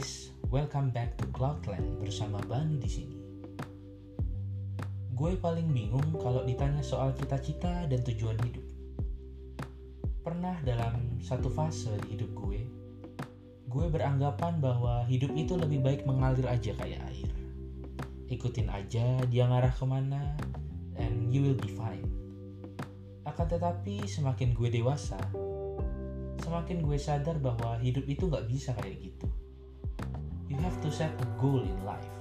guys, welcome back to Cloudland bersama Bani di sini. Gue paling bingung kalau ditanya soal cita-cita dan tujuan hidup. Pernah dalam satu fase di hidup gue, gue beranggapan bahwa hidup itu lebih baik mengalir aja kayak air. Ikutin aja dia ngarah ke mana, and you will be fine. Akan tetapi semakin gue dewasa, semakin gue sadar bahwa hidup itu gak bisa kayak gitu. Have to set a goal in life.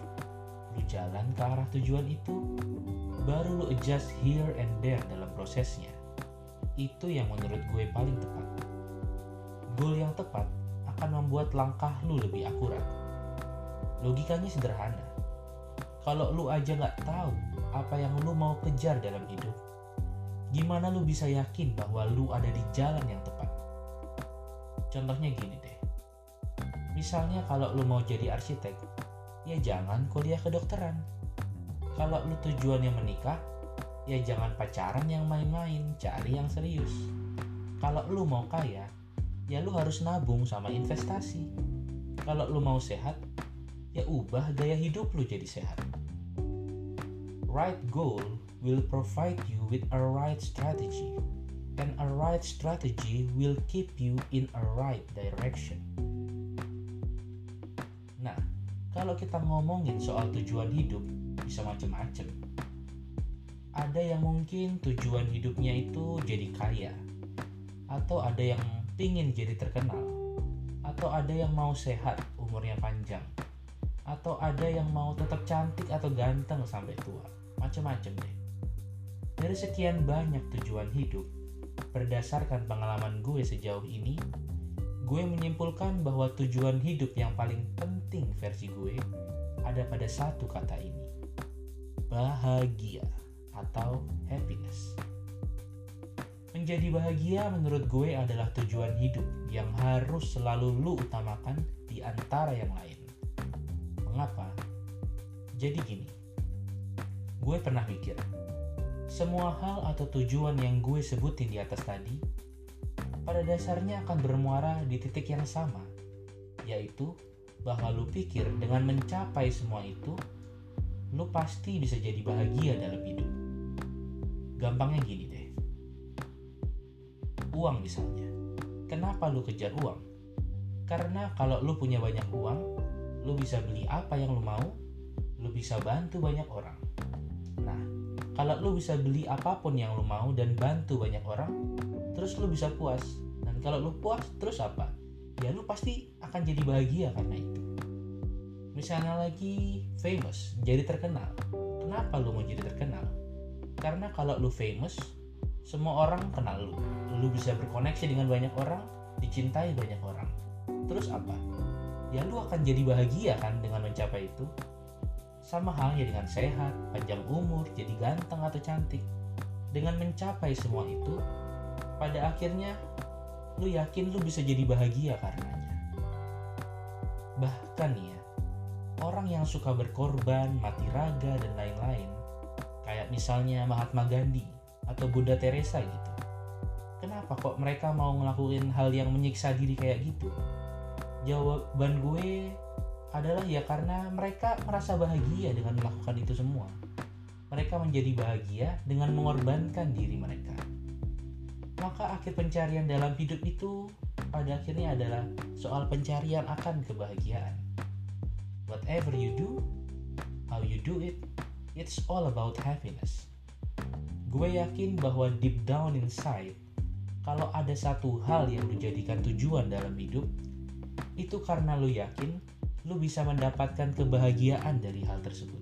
Lu jalan ke arah tujuan itu, baru lu adjust here and there dalam prosesnya. Itu yang menurut gue paling tepat. Goal yang tepat akan membuat langkah lu lebih akurat. Logikanya sederhana. Kalau lu aja gak tahu apa yang lu mau kejar dalam hidup, gimana lu bisa yakin bahwa lu ada di jalan yang tepat? Contohnya gini deh. Misalnya kalau lu mau jadi arsitek, ya jangan kuliah kedokteran. Kalau lu tujuannya menikah, ya jangan pacaran yang main-main, cari yang serius. Kalau lu mau kaya, ya lu harus nabung sama investasi. Kalau lu mau sehat, ya ubah gaya hidup lu jadi sehat. Right goal will provide you with a right strategy and a right strategy will keep you in a right direction. Nah, kalau kita ngomongin soal tujuan hidup, bisa macam-macam. Ada yang mungkin tujuan hidupnya itu jadi kaya, atau ada yang pingin jadi terkenal, atau ada yang mau sehat, umurnya panjang, atau ada yang mau tetap cantik atau ganteng sampai tua, macam-macam deh. Dari sekian banyak tujuan hidup, berdasarkan pengalaman gue sejauh ini, gue menyimpulkan bahwa tujuan hidup yang paling penting versi gue ada pada satu kata ini. Bahagia atau happiness. Menjadi bahagia menurut gue adalah tujuan hidup yang harus selalu lu utamakan di antara yang lain. Mengapa? Jadi gini, gue pernah mikir, semua hal atau tujuan yang gue sebutin di atas tadi pada dasarnya akan bermuara di titik yang sama, yaitu bahwa lu pikir dengan mencapai semua itu, lu pasti bisa jadi bahagia dalam hidup. Gampangnya gini deh. Uang misalnya. Kenapa lu kejar uang? Karena kalau lu punya banyak uang, lu bisa beli apa yang lu mau, lu bisa bantu banyak orang. Nah, kalau lu bisa beli apa pun yang lu mau dan bantu banyak orang, terus lu bisa puas. Dan kalau lu puas, terus apa? Ya lu pasti akan jadi bahagia karena itu. Misalnya lagi famous, jadi terkenal. Kenapa lu mau jadi terkenal? Karena kalau lu famous, semua orang kenal lu. Lu bisa berkoneksi dengan banyak orang, dicintai banyak orang. Terus apa? Ya lu akan jadi bahagia kan dengan mencapai itu. Sama halnya dengan sehat, panjang umur, jadi ganteng atau cantik. Dengan mencapai semua itu, pada akhirnya lu yakin lu bisa jadi bahagia karenanya. Bahkan ya, orang yang suka berkorban, mati raga, dan lain-lain, kayak misalnya Mahatma Gandhi atau Bunda Teresa gitu. Kenapa kok mereka mau ngelakuin hal yang menyiksa diri kayak gitu? Jawaban gue adalah ya karena mereka merasa bahagia dengan melakukan itu semua. Mereka menjadi bahagia dengan mengorbankan diri mereka. Maka akhir pencarian dalam hidup itu pada akhirnya adalah soal pencarian akan kebahagiaan. Whatever you do, how you do it, it's all about happiness. Gue yakin bahwa deep down inside, kalau ada satu hal yang dijadikan tujuan dalam hidup, itu karena lu yakin lu bisa mendapatkan kebahagiaan dari hal tersebut.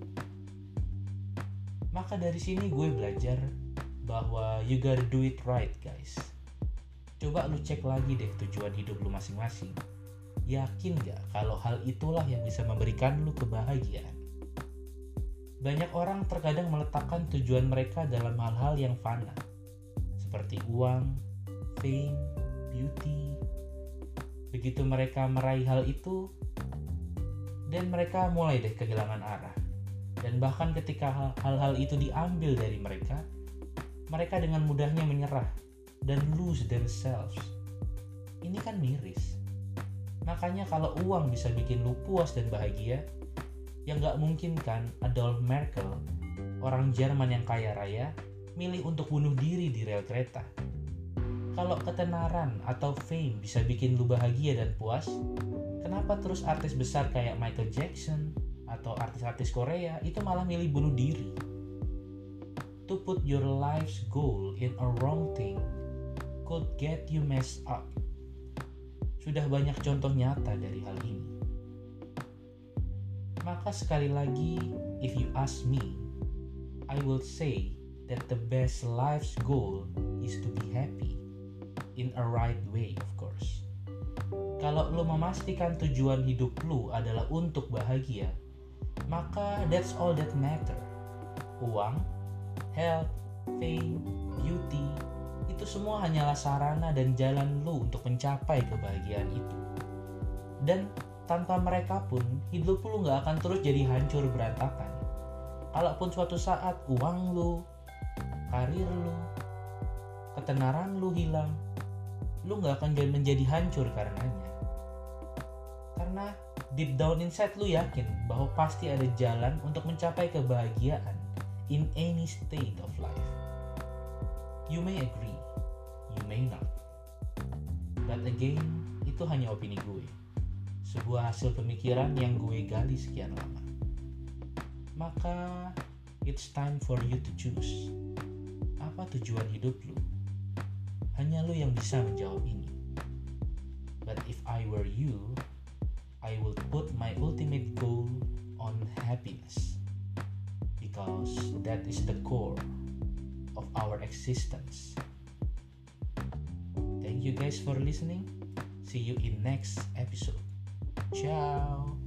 Maka dari sini gue belajar bahwa you gotta do it right guys. Coba lu cek lagi deh tujuan hidup lu masing-masing. Yakin gak kalau hal itulah yang bisa memberikan lu kebahagiaan? Banyak orang terkadang meletakkan tujuan mereka dalam hal-hal yang fana, seperti uang, fame, beauty. Begitu mereka meraih hal itu, dan mereka mulai deh kehilangan arah. Dan bahkan ketika hal-hal itu diambil dari mereka, mereka dengan mudahnya menyerah dan lose themselves. Ini kan miris. Makanya kalau uang bisa bikin lu puas dan bahagia, yang gak mungkin kan Adolf Merkel, orang Jerman yang kaya raya, milih untuk bunuh diri di rel kereta. Kalau ketenaran atau fame bisa bikin lu bahagia dan puas, kenapa terus artis besar kayak Michael Jackson atau artis-artis Korea itu malah milih bunuh diri? To put your life's goal in a wrong thing could get you messed up. Sudah banyak contoh nyata dari hal ini. Maka sekali lagi, if you ask me, I will say that the best life's goal is to be happy in a right way of course. Kalau lo memastikan tujuan hidup lo adalah untuk bahagia, maka that's all that matter. Uang, health, fame, beauty, itu semua hanyalah sarana dan jalan lu untuk mencapai kebahagiaan itu. Dan tanpa mereka pun, hidup lu gak akan terus jadi hancur berantakan. Kalaupun suatu saat uang lu, karir lu, ketenaran lu hilang, lu gak akan jadi menjadi hancur karenanya. Karena deep down inside lu yakin bahwa pasti ada jalan untuk mencapai kebahagiaan in any state of life. You may agree, you may not. But again, itu hanya opini gue. Sebuah hasil pemikiran yang gue gali sekian lama. Maka, it's time for you to choose. Apa tujuan hidup lu? Hanya lu yang bisa menjawab ini. But if I were you, I would put my ultimate goal on happiness. Because that is the core of our existence. Thank you guys for listening. See you in next episode. Ciao.